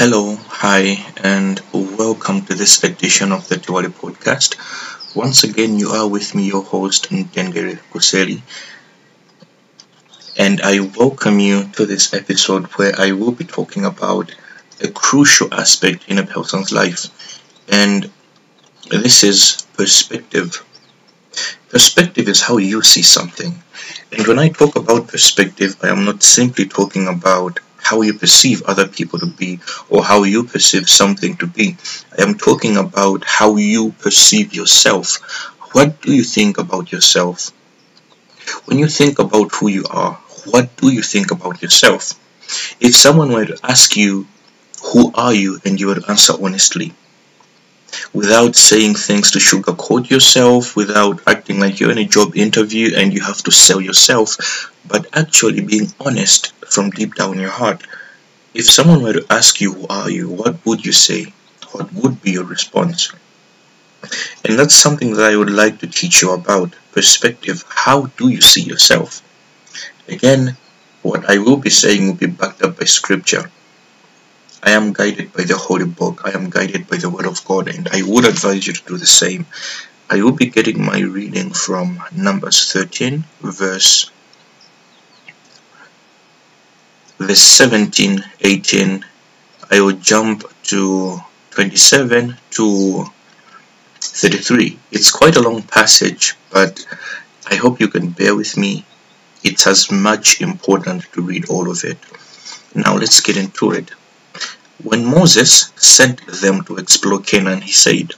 Hello, hi, and welcome to this edition of the Tiwali podcast. Once again, you are with me, your host, Ntengere Kuseli, and I welcome you to this episode where I will be talking about a crucial aspect in a person's life, and this is perspective. Perspective is how you see something. And when I talk about perspective, I am not simply talking about how you perceive other people to be or how you perceive something to be. I am talking about how you perceive yourself. What do you think about yourself? When you think about who you are, what do you think about yourself? If someone were to ask you, Who are you? and you would answer honestly, without saying things to sugarcoat yourself, without acting like you're in a job interview and you have to sell yourself, but actually being honest from deep down your heart. If someone were to ask you, Who are you? what would you say? What would be your response? And that's something that I would like to teach you about perspective. How do you see yourself? Again, what I will be saying will be backed up by scripture. I am guided by the Holy Book. I am guided by the Word of God, and I would advise you to do the same. I will be getting my reading from Numbers 13, verse verse 17, 18. I will jump to 27 to 33. It's quite a long passage, but I hope you can bear with me. It's as much important to read all of it. Now let's get into it. When Moses sent them to explore Canaan, he said,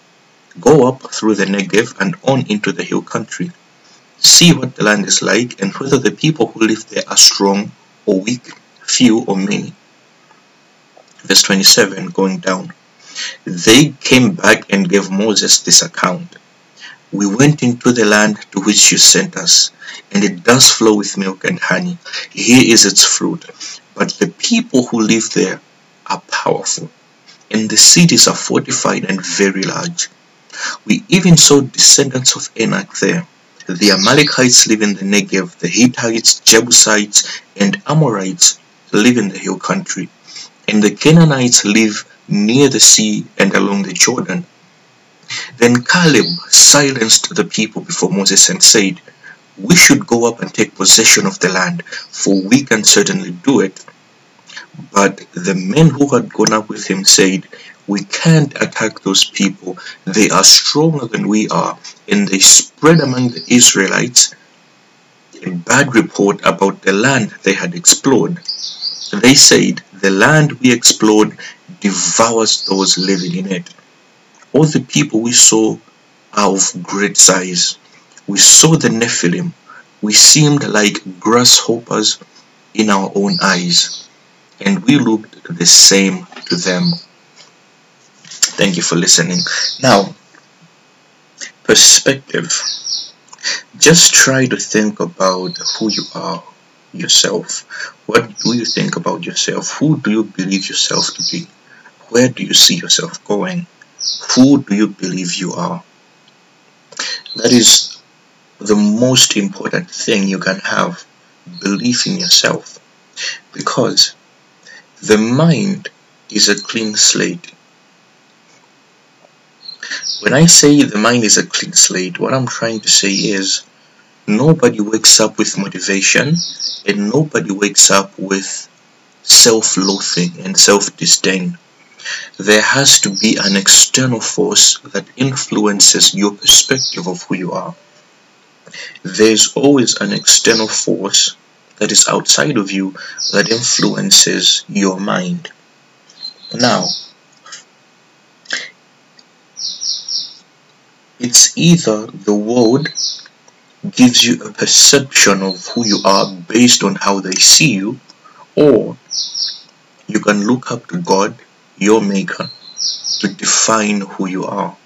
Go up through the Negev and on into the hill country. See what the land is like and whether the people who live there are strong or weak, few or many. Verse 27 going down. They came back and gave Moses this account. We went into the land to which you sent us, and it does flow with milk and honey. Here is its fruit. But the people who live there are powerful, and the cities are fortified and very large. We even saw descendants of Anak there. The Amalekites live in the Negev, the Hittites, Jebusites, and Amorites live in the hill country, and the Canaanites live near the sea and along the Jordan. Then Caleb silenced the people before Moses and said, We should go up and take possession of the land, for we can certainly do it. But the men who had gone up with him said, We can't attack those people. They are stronger than we are. And they spread among the Israelites a bad report about the land they had explored. They said, The land we explored devours those living in it. All the people we saw are of great size. We saw the Nephilim. We seemed like grasshoppers in our own eyes and we looked the same to them. Thank you for listening. Now, perspective. Just try to think about who you are yourself. What do you think about yourself? Who do you believe yourself to be? Where do you see yourself going? Who do you believe you are? That is the most important thing you can have belief in yourself because the mind is a clean slate. When I say the mind is a clean slate, what I'm trying to say is nobody wakes up with motivation and nobody wakes up with self loathing and self disdain. There has to be an external force that influences your perspective of who you are. There's always an external force that is outside of you that influences your mind. Now, it's either the world gives you a perception of who you are based on how they see you, or you can look up to God, your Maker, to define who you are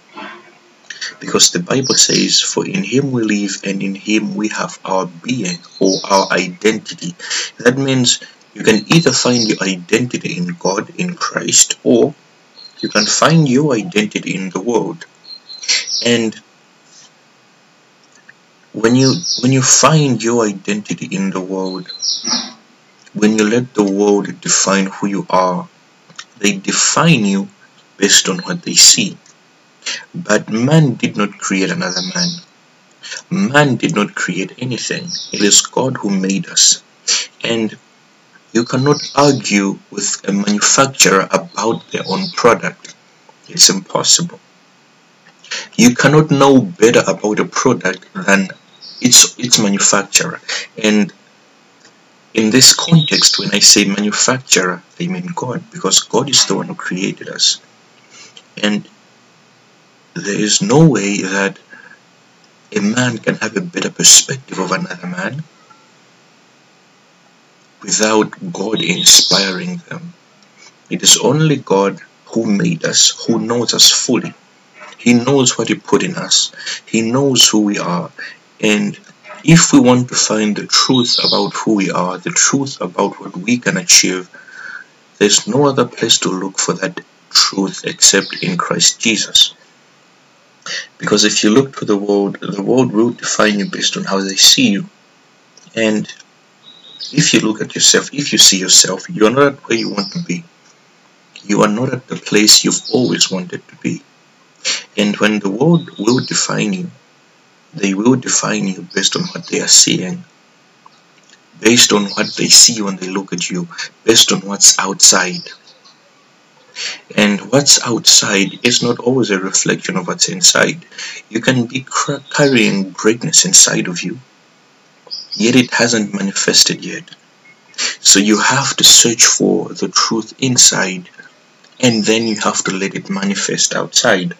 because the Bible says, For in him we live and in him we have our being or our identity. That means you can either find your identity in God, in Christ, or you can find your identity in the world. And when you when you find your identity in the world, when you let the world define who you are, they define you based on what they see. But man did not create another man. Man did not create anything. It is God who made us. And you cannot argue with a manufacturer about their own product. It's impossible. You cannot know better about a product than its its manufacturer. And in this context, when I say manufacturer, I mean God, because God is the one who created us. And there is no way that a man can have a better perspective of another man without God inspiring them. It is only God who made us, who knows us fully. He knows what He put in us. He knows who we are. And if we want to find the truth about who we are, the truth about what we can achieve, there's no other place to look for that truth except in Christ Jesus. Because if you look to the world, the world will define you based on how they see you. And if you look at yourself, if you see yourself, you are not at where you want to be. You are not at the place you've always wanted to be. And when the world will define you, they will define you based on what they are seeing, based on what they see when they look at you, based on what's outside. And what's outside is not always a reflection of what's inside. You can be carrying greatness inside of you, yet it hasn't manifested yet. So you have to search for the truth inside, and then you have to let it manifest outside.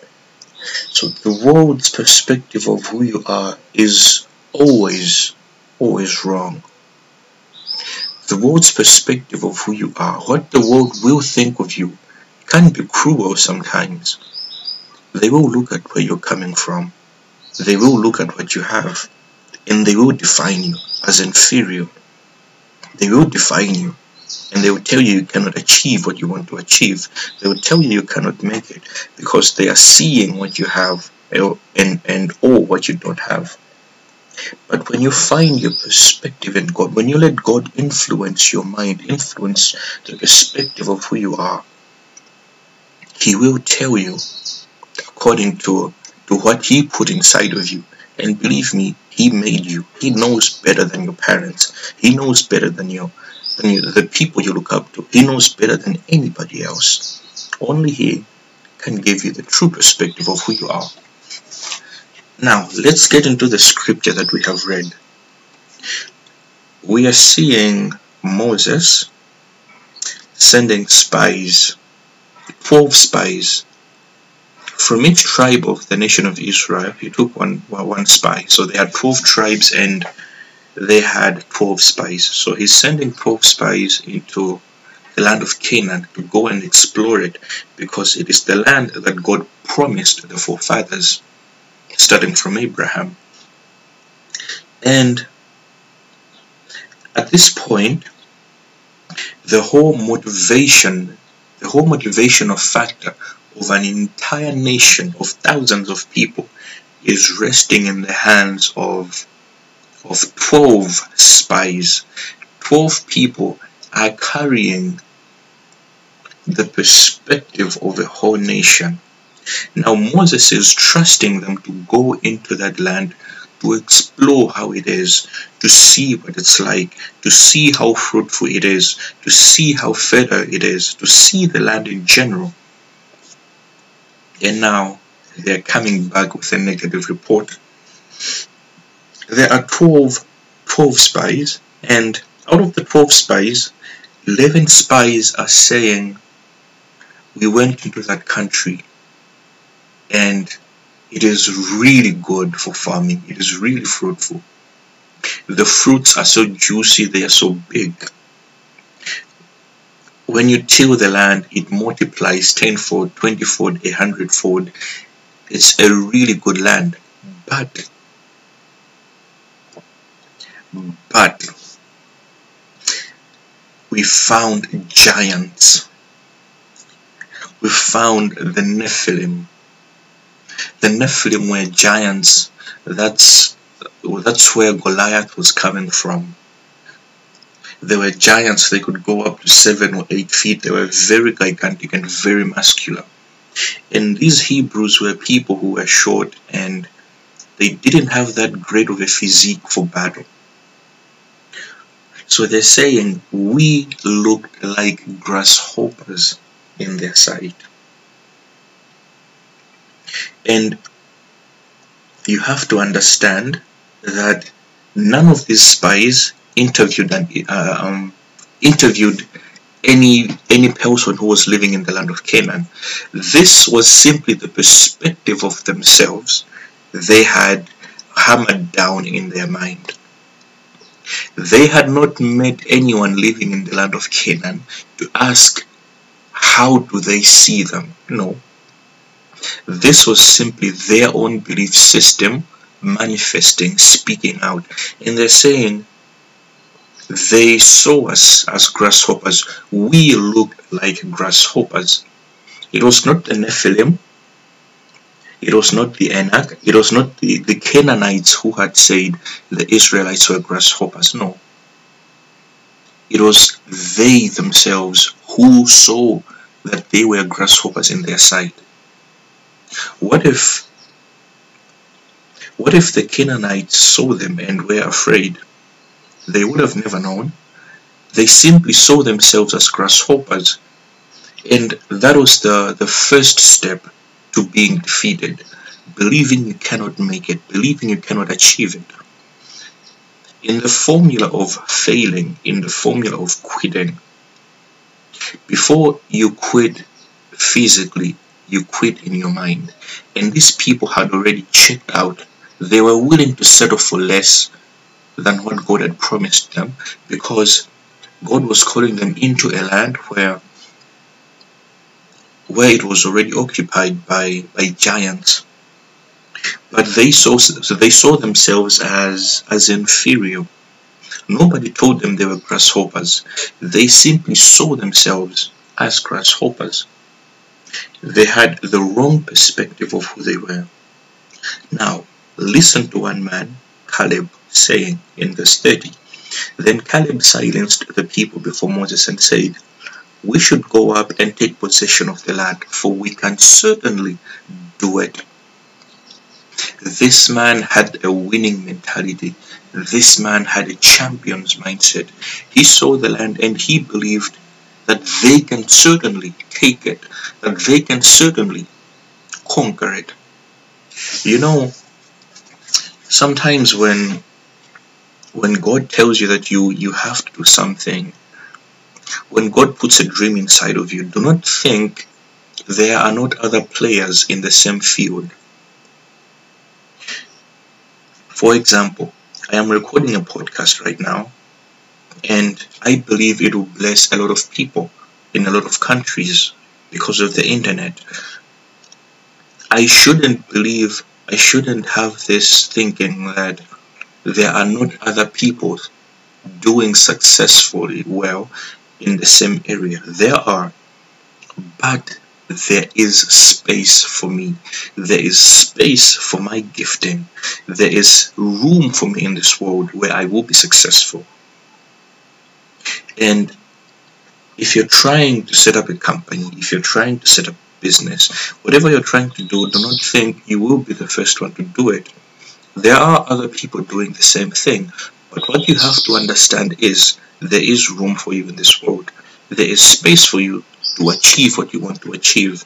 So the world's perspective of who you are is always, always wrong. The world's perspective of who you are, what the world will think of you, can be cruel sometimes. They will look at where you're coming from. They will look at what you have. And they will define you as inferior. They will define you. And they will tell you you cannot achieve what you want to achieve. They will tell you you cannot make it because they are seeing what you have and, and or what you don't have. But when you find your perspective in God, when you let God influence your mind, influence the perspective of who you are, he will tell you according to, to what He put inside of you. And believe me, He made you. He knows better than your parents. He knows better than your than you, the people you look up to. He knows better than anybody else. Only He can give you the true perspective of who you are. Now, let's get into the scripture that we have read. We are seeing Moses sending spies 12 spies. From each tribe of the nation of Israel, he took one, one spy. So they had 12 tribes and they had 12 spies. So he's sending 12 spies into the land of Canaan to go and explore it because it is the land that God promised the forefathers, starting from Abraham. And at this point, the whole motivation the whole motivational factor of an entire nation of thousands of people is resting in the hands of of 12 spies 12 people are carrying the perspective of a whole nation now Moses is trusting them to go into that land to explore how it is, to see what it's like, to see how fruitful it is, to see how fertile it is, to see the land in general. And now they're coming back with a negative report. There are 12, 12 spies, and out of the 12 spies, 11 spies are saying, We went into that country and it is really good for farming. It is really fruitful. The fruits are so juicy, they are so big. When you till the land, it multiplies tenfold, twentyfold, a hundredfold. It's a really good land. But, but, we found giants. We found the Nephilim the Nephilim were giants. That's that's where Goliath was coming from. They were giants, they could go up to seven or eight feet. They were very gigantic and very muscular. And these Hebrews were people who were short and they didn't have that great of a physique for battle. So they're saying we looked like grasshoppers in their sight. And you have to understand that none of these spies interviewed uh, um, interviewed any any person who was living in the land of Canaan. This was simply the perspective of themselves they had hammered down in their mind. They had not met anyone living in the land of Canaan to ask how do they see them. No. This was simply their own belief system manifesting, speaking out. And they're saying, they saw us as grasshoppers. We looked like grasshoppers. It was not the Nephilim. It was not the Anak. It was not the, the Canaanites who had said the Israelites were grasshoppers. No. It was they themselves who saw that they were grasshoppers in their sight. What if what if the Canaanites saw them and were afraid? They would have never known. They simply saw themselves as grasshoppers. And that was the, the first step to being defeated. Believing you cannot make it, believing you cannot achieve it. In the formula of failing, in the formula of quitting, before you quit physically, you quit in your mind. And these people had already checked out. They were willing to settle for less than what God had promised them because God was calling them into a land where where it was already occupied by, by giants. But they saw so they saw themselves as as inferior. Nobody told them they were grasshoppers. They simply saw themselves as grasshoppers. They had the wrong perspective of who they were. Now, listen to one man, Caleb, saying in verse 30 Then Caleb silenced the people before Moses and said, We should go up and take possession of the land, for we can certainly do it. This man had a winning mentality. This man had a champion's mindset. He saw the land and he believed that they can certainly take it, that they can certainly conquer it. You know, sometimes when when God tells you that you you have to do something, when God puts a dream inside of you, do not think there are not other players in the same field. For example, I am recording a podcast right now, and I believe it will bless a lot of people in a lot of countries because of the internet. I shouldn't believe, I shouldn't have this thinking that there are not other people doing successfully well in the same area. There are, but there is space for me. There is space for my gifting. There is room for me in this world where I will be successful. And if you're trying to set up a company, if you're trying to set up business, whatever you're trying to do, do not think you will be the first one to do it. There are other people doing the same thing, but what you have to understand is there is room for you in this world. There is space for you to achieve what you want to achieve.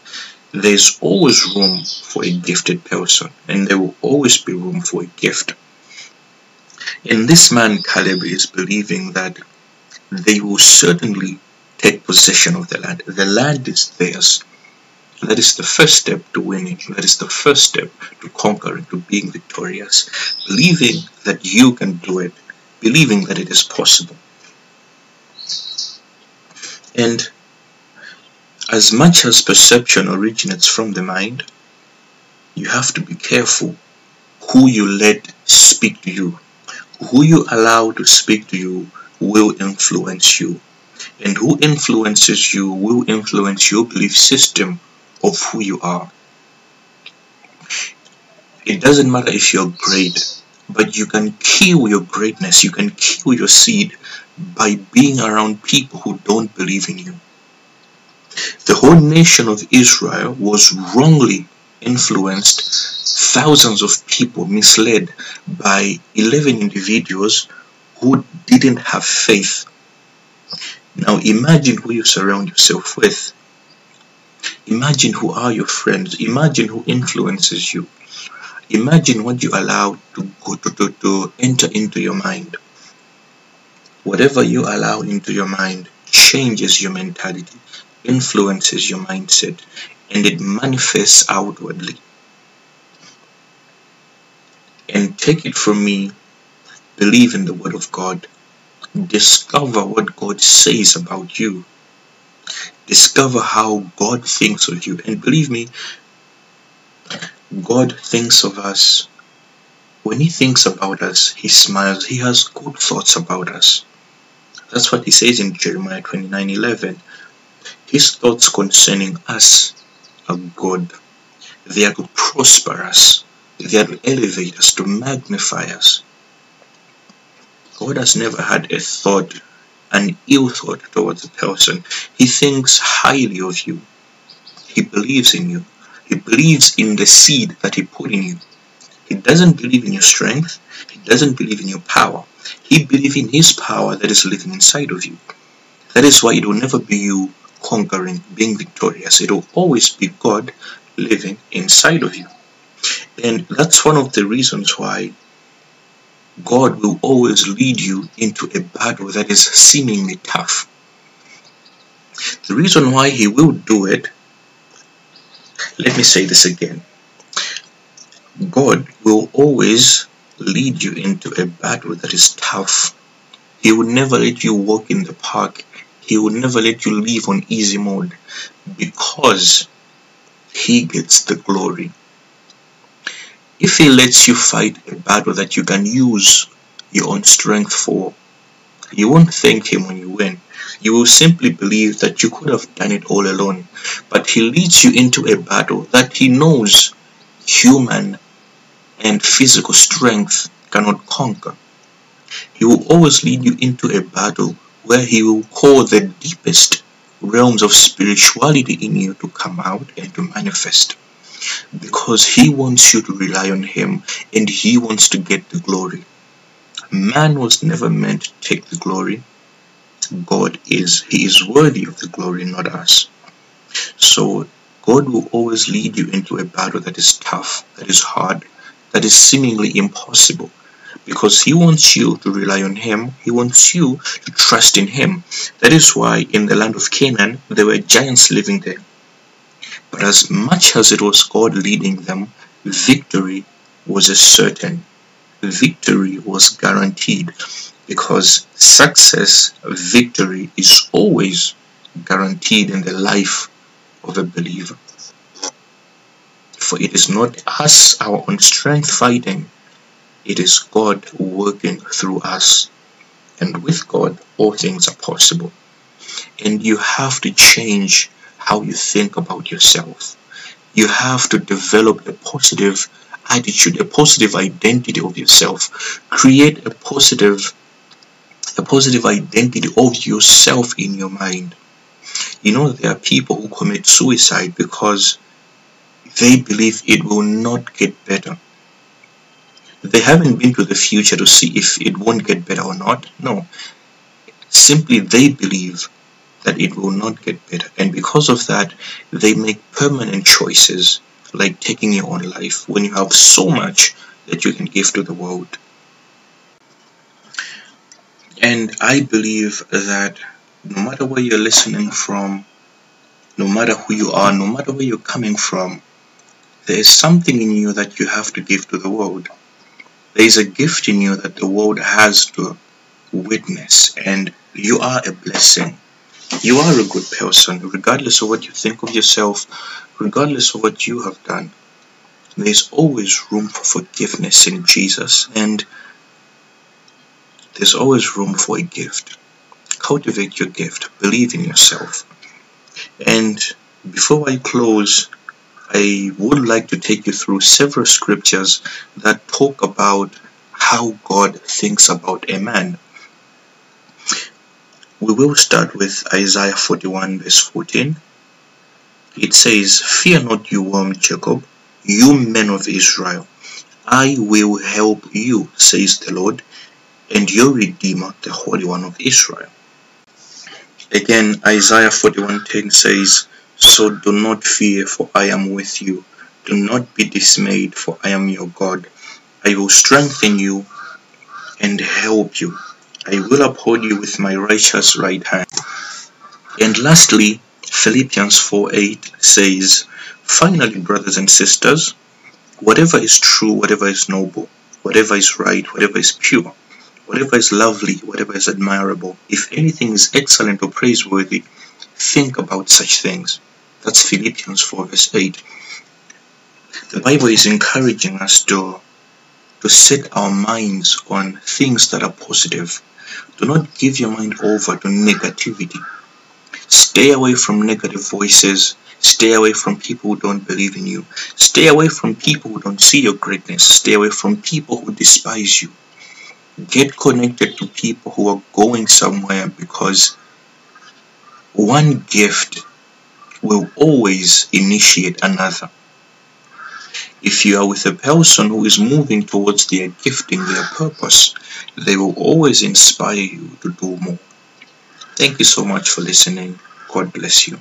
There's always room for a gifted person, and there will always be room for a gift. And this man, Caleb, is believing that they will certainly take possession of the land. The land is theirs. That is the first step to winning. That is the first step to conquering, to being victorious. Believing that you can do it. Believing that it is possible. And as much as perception originates from the mind, you have to be careful who you let speak to you. Who you allow to speak to you will influence you. And who influences you will influence your belief system of who you are. It doesn't matter if you're great, but you can kill your greatness, you can kill your seed by being around people who don't believe in you. The whole nation of Israel was wrongly influenced, thousands of people misled by 11 individuals who didn't have faith. Now imagine who you surround yourself with. Imagine who are your friends. Imagine who influences you. Imagine what you allow to go to, to, to enter into your mind. Whatever you allow into your mind changes your mentality, influences your mindset, and it manifests outwardly. And take it from me, believe in the Word of God. Discover what God says about you. Discover how God thinks of you. And believe me, God thinks of us. When He thinks about us, He smiles. He has good thoughts about us. That's what He says in Jeremiah 29 11. His thoughts concerning us are good. They are to prosper us. They are to elevate us, to magnify us. God has never had a thought, an ill thought towards a person. He thinks highly of you. He believes in you. He believes in the seed that He put in you. He doesn't believe in your strength. He doesn't believe in your power. He believes in His power that is living inside of you. That is why it will never be you conquering, being victorious. It will always be God living inside of you. And that's one of the reasons why God will always lead you into a battle that is seemingly tough. The reason why He will do it, let me say this again God will always lead you into a battle that is tough. He will never let you walk in the park. He will never let you live on easy mode because He gets the glory. If he lets you fight a battle that you can use your own strength for, you won't thank him when you win. You will simply believe that you could have done it all alone. But he leads you into a battle that he knows human and physical strength cannot conquer. He will always lead you into a battle where he will call the deepest realms of spirituality in you to come out and to manifest because he wants you to rely on him and he wants to get the glory. Man was never meant to take the glory. God is. He is worthy of the glory, not us. So God will always lead you into a battle that is tough, that is hard, that is seemingly impossible. Because he wants you to rely on him, he wants you to trust in him. That is why in the land of Canaan there were giants living there. But as much as it was God leading them, victory was a certain. Victory was guaranteed because success, victory is always guaranteed in the life of a believer. For it is not us, our own strength fighting, it is God working through us. And with God, all things are possible. And you have to change how you think about yourself. You have to develop a positive attitude, a positive identity of yourself. Create a positive a positive identity of yourself in your mind. You know there are people who commit suicide because they believe it will not get better. They haven't been to the future to see if it won't get better or not. No. Simply they believe that it will not get better. And because of that, they make permanent choices like taking your own life when you have so much that you can give to the world. And I believe that no matter where you're listening from, no matter who you are, no matter where you're coming from, there is something in you that you have to give to the world. There is a gift in you that the world has to witness, and you are a blessing you are a good person, regardless of what you think of yourself, regardless of what you have done. There's always room for forgiveness in Jesus, and there's always room for a gift. Cultivate your gift, believe in yourself. And before I close, I would like to take you through several scriptures that talk about how God thinks about a man. We will start with Isaiah 41 verse 14. It says, Fear not you worm Jacob, you men of Israel. I will help you, says the Lord, and your Redeemer, the Holy One of Israel. Again, Isaiah 41:10 says, So do not fear, for I am with you. Do not be dismayed, for I am your God. I will strengthen you and help you. I will uphold you with my righteous right hand. And lastly, Philippians 4:8 says, Finally, brothers and sisters, whatever is true, whatever is noble, whatever is right, whatever is pure, whatever is lovely, whatever is admirable, if anything is excellent or praiseworthy, think about such things. That's Philippians 4 verse 8. The Bible is encouraging us to, to set our minds on things that are positive. Do not give your mind over to negativity. Stay away from negative voices. Stay away from people who don't believe in you. Stay away from people who don't see your greatness. Stay away from people who despise you. Get connected to people who are going somewhere because one gift will always initiate another. If you are with a person who is moving towards their gifting, their purpose, they will always inspire you to do more. Thank you so much for listening. God bless you.